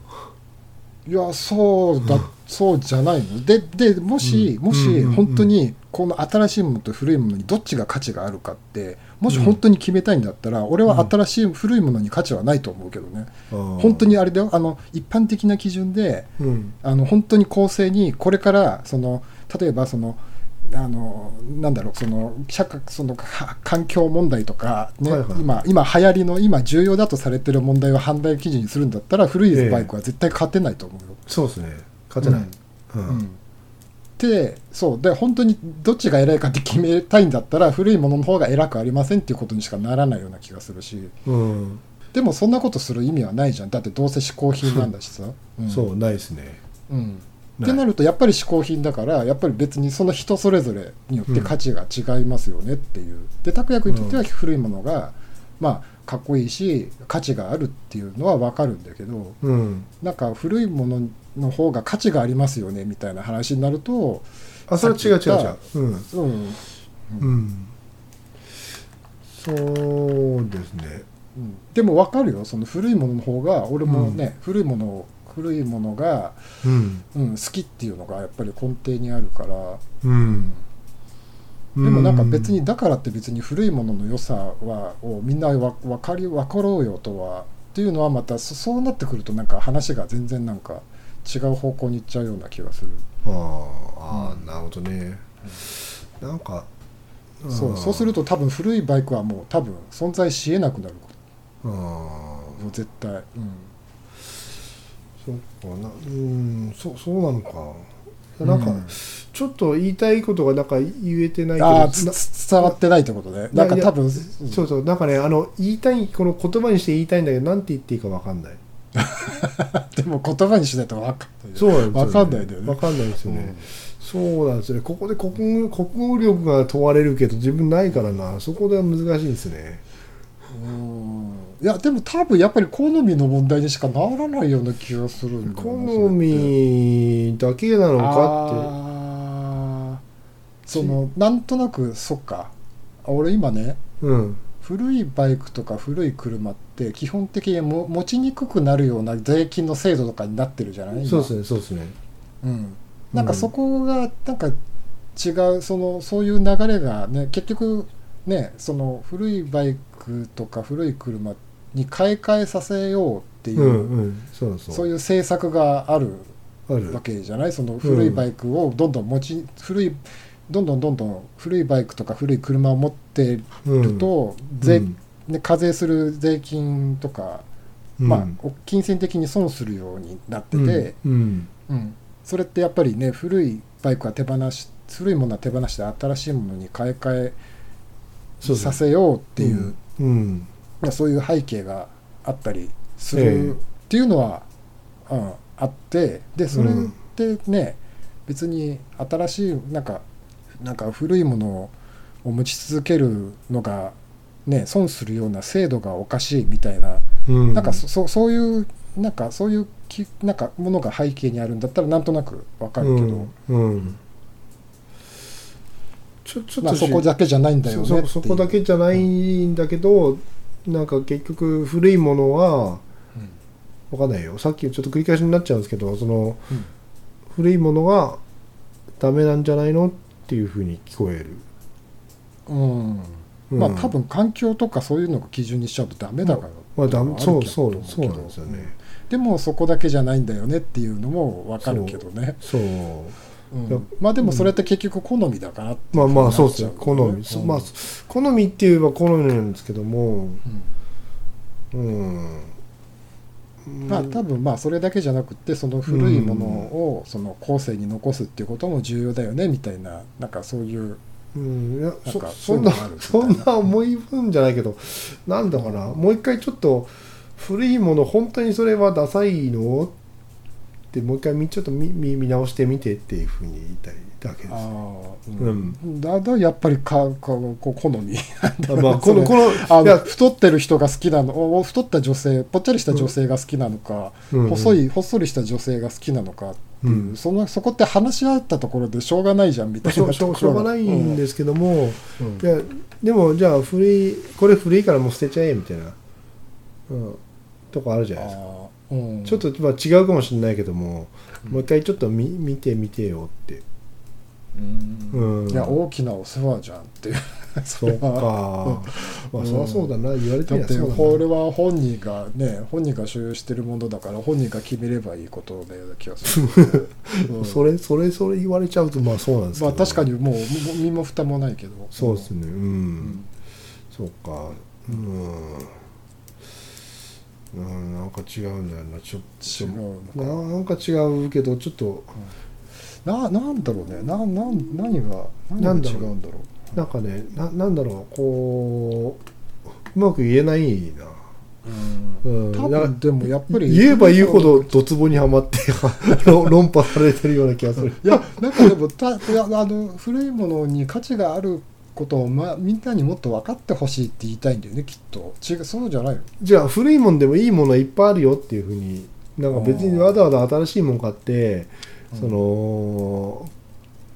いやそうだ、そうじゃないの。ででもし、うん。もし本当にこの新しいものと古いものにどっちが価値があるかってもし本当に決めたいんだったら、俺は新しい、古いものに価値はないと思うけどね。本本当にあれだよ。あの一般的な基準でうん。あの本当に公正にこれからその例えばそのあのなんだろうその社会そのは環境問題とか、ねはいはい。今今流行りの今重要だとされてる問題を判断基準にするんだったら古いバイクは絶対勝てないと思うよ。そうですね。勝てない、うん。うん。でそう。で本当にどっちが偉いかって決めたいんだったら古いものの方が偉くありませんっていうことにしかならないような気がするし。うん。でもそんなことする意味はないじゃん。だってどうせ嗜好品なんだしさ。うん。そうないですね。うんってなるとやっぱり嗜好品だからやっぱり別にその人それぞれによって価値が違いますよねっていう、で拓也君にとっては古いものが、まあかっこいいし価値があるっていうのは分かるんだけどうん。なんか古いものの方が価値がありますよねみたいな話になると、あそれは違う違う違う。うん。うん。うん。そうですね。うん。でも分かるよ。その古いものの方が俺もね、古いものを古いものが、うん。うん、好きっていうのがやっぱり根底にあるから。うん。でもなんか別にだからって別に古いものの良さはをみんなわ分かり分かろうよとはっていうのはまたそそうなってくるとなんか話が全然なんか違う方向に行っちゃうような気がする、あーあー、なるほどね。なんかそうそうすると多分古いバイクはもう多分存在しえなくなる。ああもう絶対、うん、そっかな。うんそそうなのか。なんかうんちょっと言いたいことがなんか言えてないけどあ伝わってないってことね。なんか多分そうそう。なんかねあの言いたいこの言葉にして言いたいんだけどなんて言っていいかわかんない。でも言葉にしないと分かんないそうなんですよ、ね、わかんないんだよね。わかんないですよね、そうなんですよね。ここで国語国語力が問われるけど自分ないからな。そこでは難しいんですね。うんいやでも多分やっぱり好みの問題にしかならないような気がするんだよ好みだけなのかって。そのなんとなくそっか。あ俺今ねうん。古いバイクとか古い車って基本的にも持ちにくくなるような税金の制度とかになってるじゃない？今。そうですねそうですね。うん、なんかそこがなんか違うそのそういう流れがね結局ねその古いバイクとか古い車に買い替えさせようっていうう、んうんそうそう。そういう政策があるわけじゃない？その古いバイクをどんどん持ち、古いどんどんどんどん古いバイクとか古い車を持ってうんると、税うん。ね、課税する税金とか、うん。まあ金銭的に損するようになってて、うんうん、それってやっぱりね古いバイクは手放し古いものは手放して新しいものに買い替えさせようっていう、そういう背景があったりすええ。るっていうのは、うん、あってでそれってね、別に新しいなんかなんか古いものを持ち続けるのが、ね、損するような制度がおかしいみたいなうん。なんかそそそういうなんかそういうきなんかものが背景にあるんだったらなんとなくわかるけど、うん。うん。ちょちょっとまあ、そこだけじゃないんだよねそそこだけじゃないんだけど、なんか結局古いものはわかんないよ。さっきちょっと繰り返しになっちゃうんですけどそのうん。古いものがダメなんじゃないのっていうふうに聞こえる、うん。うん。まあ多分環境とかそういうのが基準にしちゃうとダメだから、まあダメそうそうそうなんですよね。でもそこだけじゃないんだよねっていうのもわかるけどね。そうまあでもそれって結局好みだからっていまあまあそうですね好み、まあ好みって言えば好みなんですけども。うん。うん。まあ多分まあそれだけじゃなくってその古いものをその後世に残すっていうことも重要だよねみたいななんかそういううん、いやそなんかそんなそんな重い分じゃないけどなんだかな。もう一回ちょっと古いもの本当にそれはダサいの？ってもう一回みちょっと見見見直してみてっていうふうに言いたいだけです。ああ、ううん、だだやっぱりかかこう好み。あ まあこのこの太ってる人が好きなのお太った女性ぽっちゃりした女性が好きなのか、うん細いほっそりした女性が好きなのかっていう、うん。そのそこって話し合ったところでしょうがないじゃんみたいしょなしょしょうがないんですけども、うん。いやでもじゃあ古いこれ古いからもう捨てちゃえみたいな、うん、とこあるじゃないですか。ちょっとまあ違うかもしれないけども、うんもう一回ちょっと見見てみてよって。うんうんいや大きなお世話じゃんっていうそうか。まあ、そりゃそうだな、言われてだってみだな。これは本人がね本人が所有してるものだから本人が決めればいいことのような気がする、う んそれ、それ、それ言われちゃうと、まあそうなんですけど。まあ確かにもう身身も蓋もないけどそうですね。うん。うんそうか。うん。うん、なんか違うんだよな、ちょっと。ななんか違うけど、ちょっと、ななんだろうねななん何が何がなんだろう違うんだろなんかね、ななんだろう、こう、うまく言えないな。う、うん。多分でもやっぱり言えば言うほどドツボにはまって 論破されてるような気がする。いやなんかでもたいやあの古いものに価値があることを、ま、みんなにもっと分かってほしいって言いたいんだよねきっと。違うそうじゃないの？じゃあ古いもんでもいいものはいっぱいあるよっていうふうになんか別にわざわざ新しいもん買ってうん。その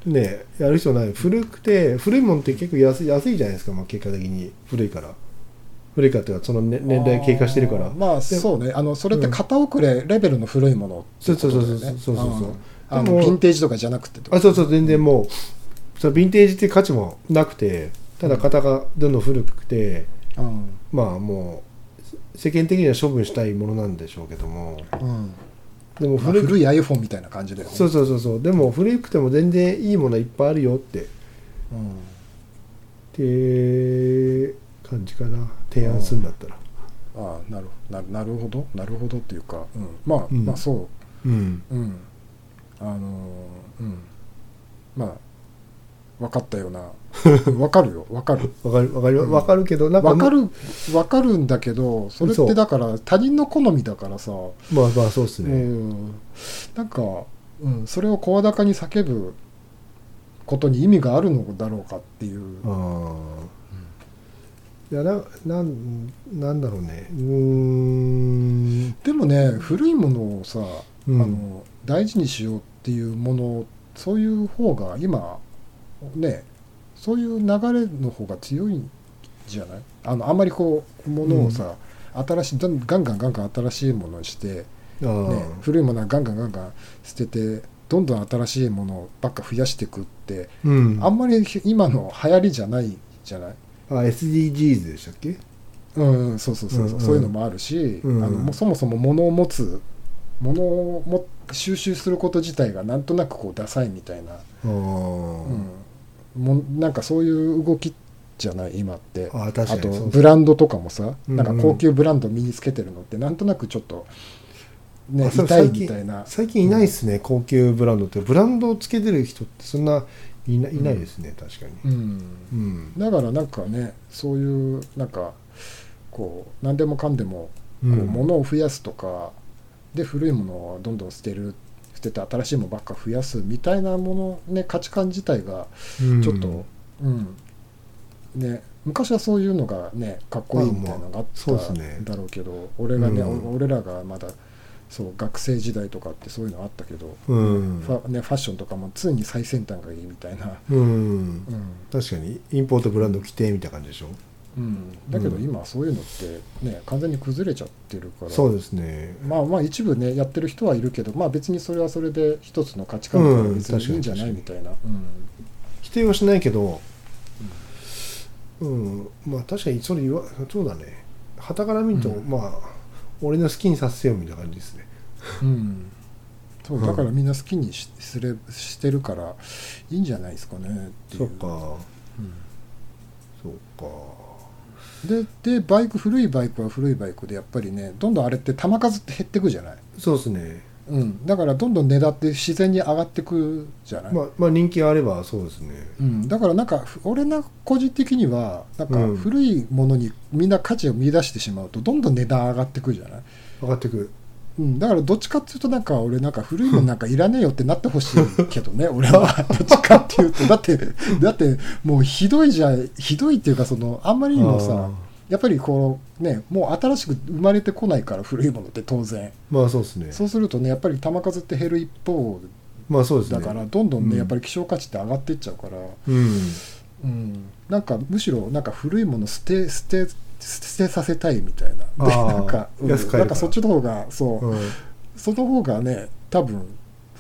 ねやる必要ない。古くて古いもんって結構安い安いじゃないですか、まあ、結果的に。古いから。古いかっていうかその、ね、年代経過してるから。まあそうね。あのそれって片遅れレベルの古いものってことだよね。そうそうそうそうそうそうう。ん。あのヴィンテージとかじゃなくてあそうそう全然もうそのヴィンテージっていう価値もなくてただ型がどんどん古くてうん。まあもう世間的には処分したいものなんでしょうけども。うん。でもまあ古い iPhone みたいな感じだよね。そうそうそうそう。でも古くても全然いいものいっぱいあるよって。っうん。て感じかな。提案するんだったら。ああなるななるほど。なるほどっていうか、うん、まあ、うん。まあそう。ん。う、うん、あのうん。まあ分かったような。分かるよ。分かる。わかる。わかるうん。わかるけどなんか分かる分かるんだけどそれっそうてだから他人の好みだからさ、まあまあそうですうね、ん、なんか、うん、それを声高に叫ぶことに意味があるのだろうかっていう、ああ、いやななんなんだろうね。うーん。でもね古いものをさ、うん。あの大事にしようっていうものそういう方が今ねそういう流れの方が強いんじゃない？あのあんまりこうものをさ、新しいガンガンガンガン新しいものにして、ね、古いものはガンガンガンガン捨ててどんどん新しいものばっか増やしていくってうん。あんまり今の流行りじゃないじゃない？あ SDGs でしたっけ？うん、そうそうそうそう、うんうん。そういうのもあるし、うん。あのもうそもそも物を持つ物をも収集すること自体がなんとなくこうダサいみたいな、うん、もうなんかそういう動きじゃない今って。あとブランドとかもさ、うんなんか高級ブランド身につけてるのってなんとなくちょっと、ね、痛い最近みたいな。最近いないですね、高級ブランドってブランドをつけてる人ってそんないないないですね確かに。うん。うん。だからなんかねそういうなんかこう何でもかんでもこううん。物を増やすとか、で古いものをどんどん捨てる捨てて新しいものばっか増やすみたいなものね価値観自体がうん。ちょっと、うん。ね昔はそういうのがねかっこいいみたいなのがあったんだろうけど、俺がね、うん。俺らがまだそう学生時代とかってそういうのあったけど、うん。ファね、ファッションとかも常に最先端がいいみたいな、うん。うん。確かにインポートブランド着てみたいな感じでしょ？うん、だけどうん。今そういうのってね完全に崩れちゃってるから。そうですね。まあまあ一部ねやってる人はいるけどまあ別にそれはそれで一つの価値観だかにいいんじゃない確みたいな、否定はしないけどうん、まあ確かにそれ言わそうだね。旗から見ると、うん。まあ俺の好きにさせようみたいな感じですね。うん。う んそううんだからみんな好きにしすれしてるからいいんじゃないですかねっていう。そっか。うん。そうかででバイク古いバイクは古いバイクでやっぱりねどんどんあれって球数って減ってくじゃない、そうですね。うん、だからどんどん値段って自然に上がってくじゃない、まあまあ人気があればそうですね。うん、だからなんかふ俺の個人的にはなんかうん。古いものにみんな価値を見出してしまうとどんどん値段上がってくじゃない、上がってくうん、だからどっちかっていうとなんか俺なんか古いものなんかいらねえよってなってほしいけどね 俺は。どっちかっていうと。だってだってもうひどいじゃひどいっていうかそのあんまりにもさやっぱりこうねもう新しく生まれてこないから古いものって当然。まあそうですね。そうするとねやっぱり球数って減る一方まあそうですね。だからどんどんね、うん。やっぱり希少価値って上がっていっちゃうから、うん。うん、なんかむしろなんか古いもの捨て捨て捨てさせたいみたいな。あでーなんか、うん。なんかそっちの方がそう、うん。その方がね多分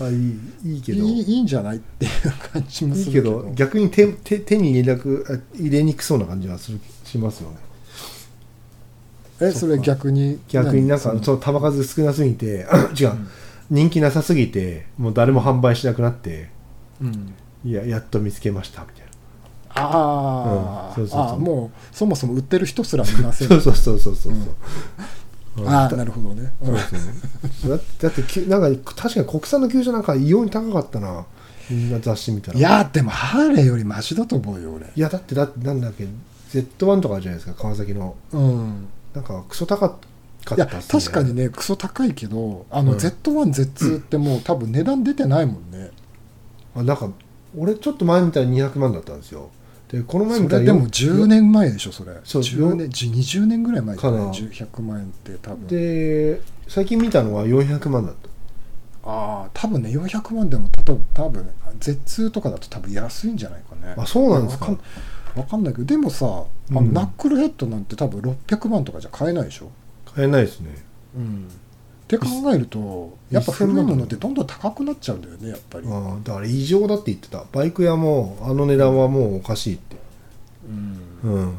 あいいいいけいど。いいいんじゃないっていう感じもいいけするけどど逆に手手手に入れなくあ入れにくそうな感じはするしますよね。えそれ逆に？逆になんか何？その球数少なすぎて違う、う。ん人気なさすぎてもう誰も販売しなくなってうん。いややっと見つけましたみたいあー、うあーもうそもそも売ってる人すらいません。なそうそうそう。そうそうそう、う。ん。ああだなるほどね、そうですねだってなんか確かに国産の球場なんか異様に高かったな。みんな雑誌見たら。いやでもハーレーよりマシだと思うよ俺。いやだってだってなんだっけ。Z1 とかじゃないですか川崎の。うん。なんかクソ高かったね。確かにねクソ高いけどあの、うん。Z1Z2 ってもう多分値段出てないもんね。あなんか俺ちょっと前見たら200万だったんですよでこの前見たらそれでもよ10年前でしょそれ。そう10年じ20年ぐらい前かな。100万円って多分。で最近見たのは400万だった。ああ多分ね400万でも例えば多分 Z2 とかだと多分安いんじゃないかね。あそうなんですか。わかんないけどでもさ、うん。ナックルヘッドなんて多分600万とかじゃ買えないでしょ。買えないですね。うんって考えるとやっぱ古いものってどんどん高くなっちゃうんだよねやっぱり、ああだから異常だって言ってた。バイク屋もあの値段はもうおかしいって。うん。うん。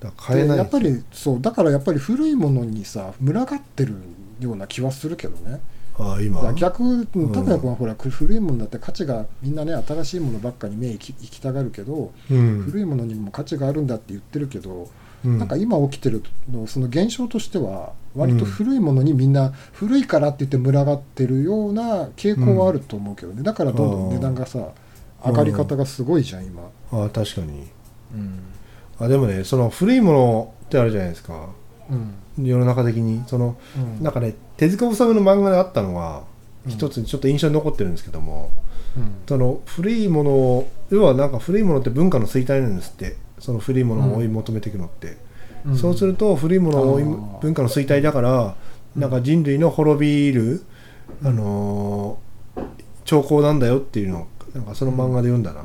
だから買えない。でやっぱりそうだからやっぱり古いものにさ群がってるような気はするけどね。ああ今。逆ん。拓也君はほら古いものだって価値がみんなね新しいものばっかに目行き行きたがるけど、うん。古いものにも価値があるんだって言ってるけど、うん。なんか今起きてるのその現象としては割と古いものにみんな古いからって言って群がってるような傾向はあると思うけどね。だからどんどん値段がさ上がり方がすごいじゃん今、ああ確かに。うん。あでもねその古いものってあるじゃないですか。うん。世の中的に。そのうん。なんかね手塚治虫の漫画であったのがうん。一つちょっと印象に残ってるんですけども、うん。その古いものを要はなんか古いものって文化の衰退なんですってその古いものを追い求めていくのって、うん。そうすると古いものを文化の衰退だからうん。なんか人類の滅びる、あのー兆候なんだよっていうのをなんかその漫画で読んだな、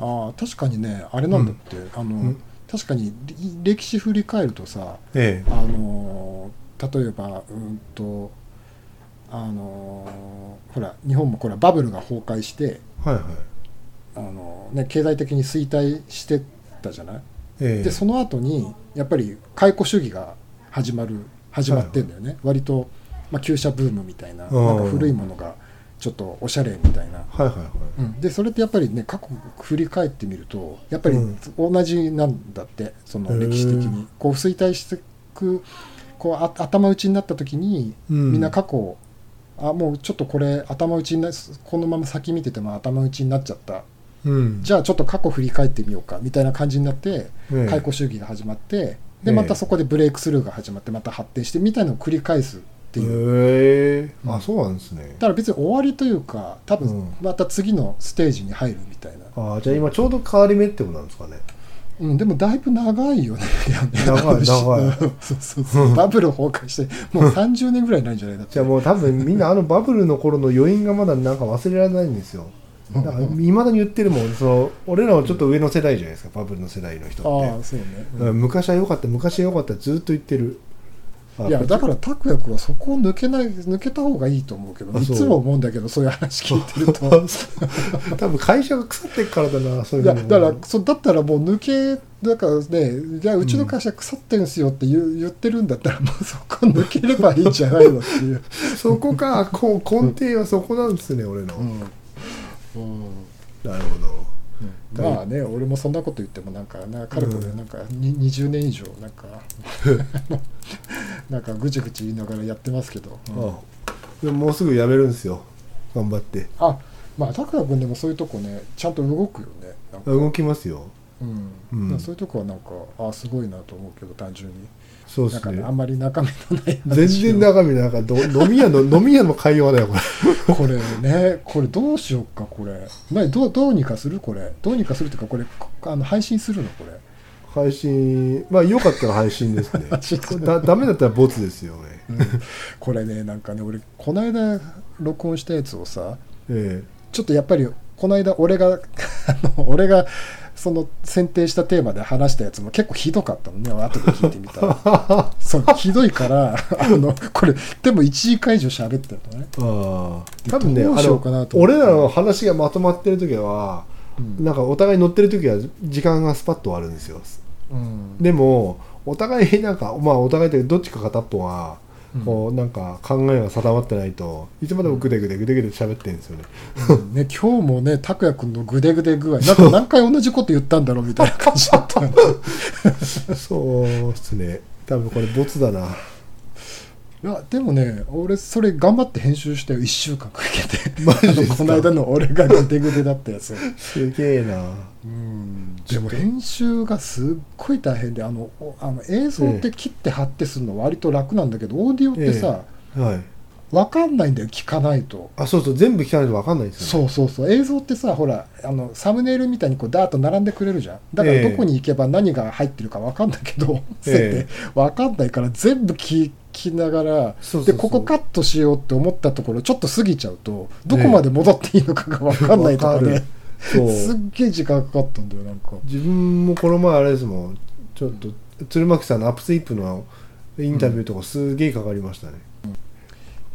ああ確かにねあれなんだって、あの、うん。確かにり歴史振り返るとさえあの例えばうんとあのほら日本もこれバブルが崩壊してえはいはい。あの、ね、経済的に衰退してたじゃない、ええ。でその後にやっぱり解雇主義が始まる始まってんだよね、割と、まあ、旧車ブームみたいなうん。なんか古いものがちょっとおしゃれみたいな。はいはいはい。うん、でそれってやっぱりね過去振り返ってみるとやっぱりうん。同じなんだってそのへー歴史的に。こう衰退していくこうあ頭打ちになった時に、うん。みんな過去あもうちょっとこれ頭打ちになこのまま先見てても頭打ちになっちゃったうん。じゃあちょっと過去振り返ってみようかみたいな感じになってええ。解雇主義が始まってええ。でまたそこでブレイクスルーが始まってまた発展してみたいなのを繰り返すっていう。うん。あそうなんですね。だから別に終わりというか多分うんまた次のステージに入るみたいな。ああじゃあ今ちょうど変わり目ってことなんですかね。うん、でもだいぶ長いよね。長い長い。うんそうそうそう。バブル崩壊して、もう30年ぐらいないんじゃないだって。じゃあもう多分みんなあのバブルの頃の余韻がまだなんか忘れられないんですよだからいまだに言ってるもんその俺らはちょっと上の世代じゃないですかバブルの世代の人ってああ、そうね。うん昔は良かった昔は良かったずっと言ってるあいや、だから拓也君はそこを抜けない、抜けた方がいいと思うけど、あそういつも思うんだけど、そういう話聞いてると。多分会社が腐ってるからだなそういいうや、のだから、そだったらもう抜け、だからね、じゃあうちの会社腐ってんすよって言う言ってるんだったら、もうそこ抜ければいいんじゃないのっていう。そこかこう根底はそこなんですね俺の、うん。うん。なるほど。まあね、俺もそんなこと言ってもなんかなかれこれうん。なんかに20年以上なんか なんかぐちぐち言いながらやってますけど、うん。あでももうすぐ辞めるんですよ。頑張って。あまあ拓也君でもそういうとこねちゃんと動くよね動きますよ。うん。うん。まあそういうとこはなんかあすごいなと思うけど単純にそうですね。ねあんまり中身のない全然中身なんかど 飲み屋の飲み屋の会話だよこれ。これねこれどうしようかこれ。何どうどうにかするこれ。どうにかするっていうかこれあの配信するのこれ。配信まあよかったら配信ですね。だダメだったらボツですよね。これねなんかね俺この間録音したやつをさえ。ちょっとやっぱりこの間俺があの俺がその選定したテーマで話したやつも結構ひどかったのね。後で聞いてみたら。そうひどいからあのこれでも1時間以上喋ってるのね、えああ。多分ねどうあしようかなと俺らの話がまとまってる時はうん。なんかお互い乗ってる時は時間がスパッと終わるんですよ。うん。でもお互いなんかまあお互いってどっちか片っぽはうんこうなんか考えが定まってないといつまでもグデグデグデグデ喋ってるんですよね。うん。ね、今日もね拓也君のグデグデ具合なんか何回同じこと言ったんだろうみたいな感じだった。そうですね。多分これボツだな。いやでもね俺それ頑張って編集して1週間かけて。マジですか？この間の俺がグデグデだったやつ。すげえな。うんでも編集がすっごい大変であのおあの映像って切って貼ってするの割と楽なんだけど、オーディオってさ、はい。分かんないんだよ聞かないと。あそうそう全部聞かないと分かんないんですよ、ね、そうそうそう。映像ってさほらあのサムネイルみたいにこうダーッと並んでくれるじゃん。だからええ。どこに行けば何が入ってるか分かんないけど、そうやって分かんないから全部聞きながらでここカットしようって思ったところちょっと過ぎちゃうとどこまで戻っていいのかが分かんないとかで、わかるすっげえ時間かかったんだよなんか。自分もこの前あれですもん。ちょっと鶴巻さんのアップスイップのインタビューとかすげえかかりましたね、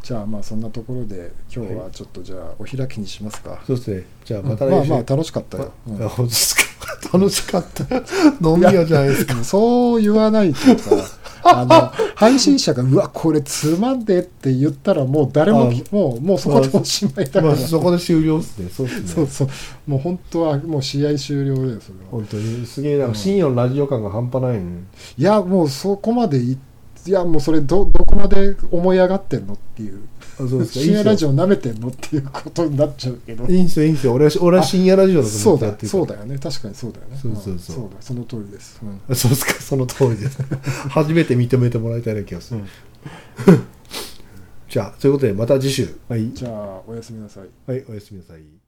じゃあまあそんなところで今日はちょっとじゃあお開きにしますか。そうですね。じゃあうん。また来週、まあまあ楽しかったよ。うん。あ本当ですか。楽しかった。飲み屋じゃないですか。そう言わないとさ、あの配信者が「うわこれつまんで」って言ったらもう誰もあもうもうそこでおしまいだから、まあそこで終了っすね。そうっすね。そうそうもう本当はもう試合終了だよそれは。本当に。すげえなんか深夜のラジオ感が半端ないね、いやもうそこまでいいやもうそれどどこまで思い上がってんのっていう。あそうですか。深夜ラジオオ舐めてんのっていうことになっちゃうけど。いいんすよいいんすよ。俺は俺は深夜ラジオだとそうだ思ってやってるそうだよね確かにそうだよね。そうそうそう。んだその通りです、うん。だそうですか。その通りです。初めて認めてもらいたいような気がする、じゃあということでまた次週。はい、じゃあおやすみなさい。はい、おやすみなさい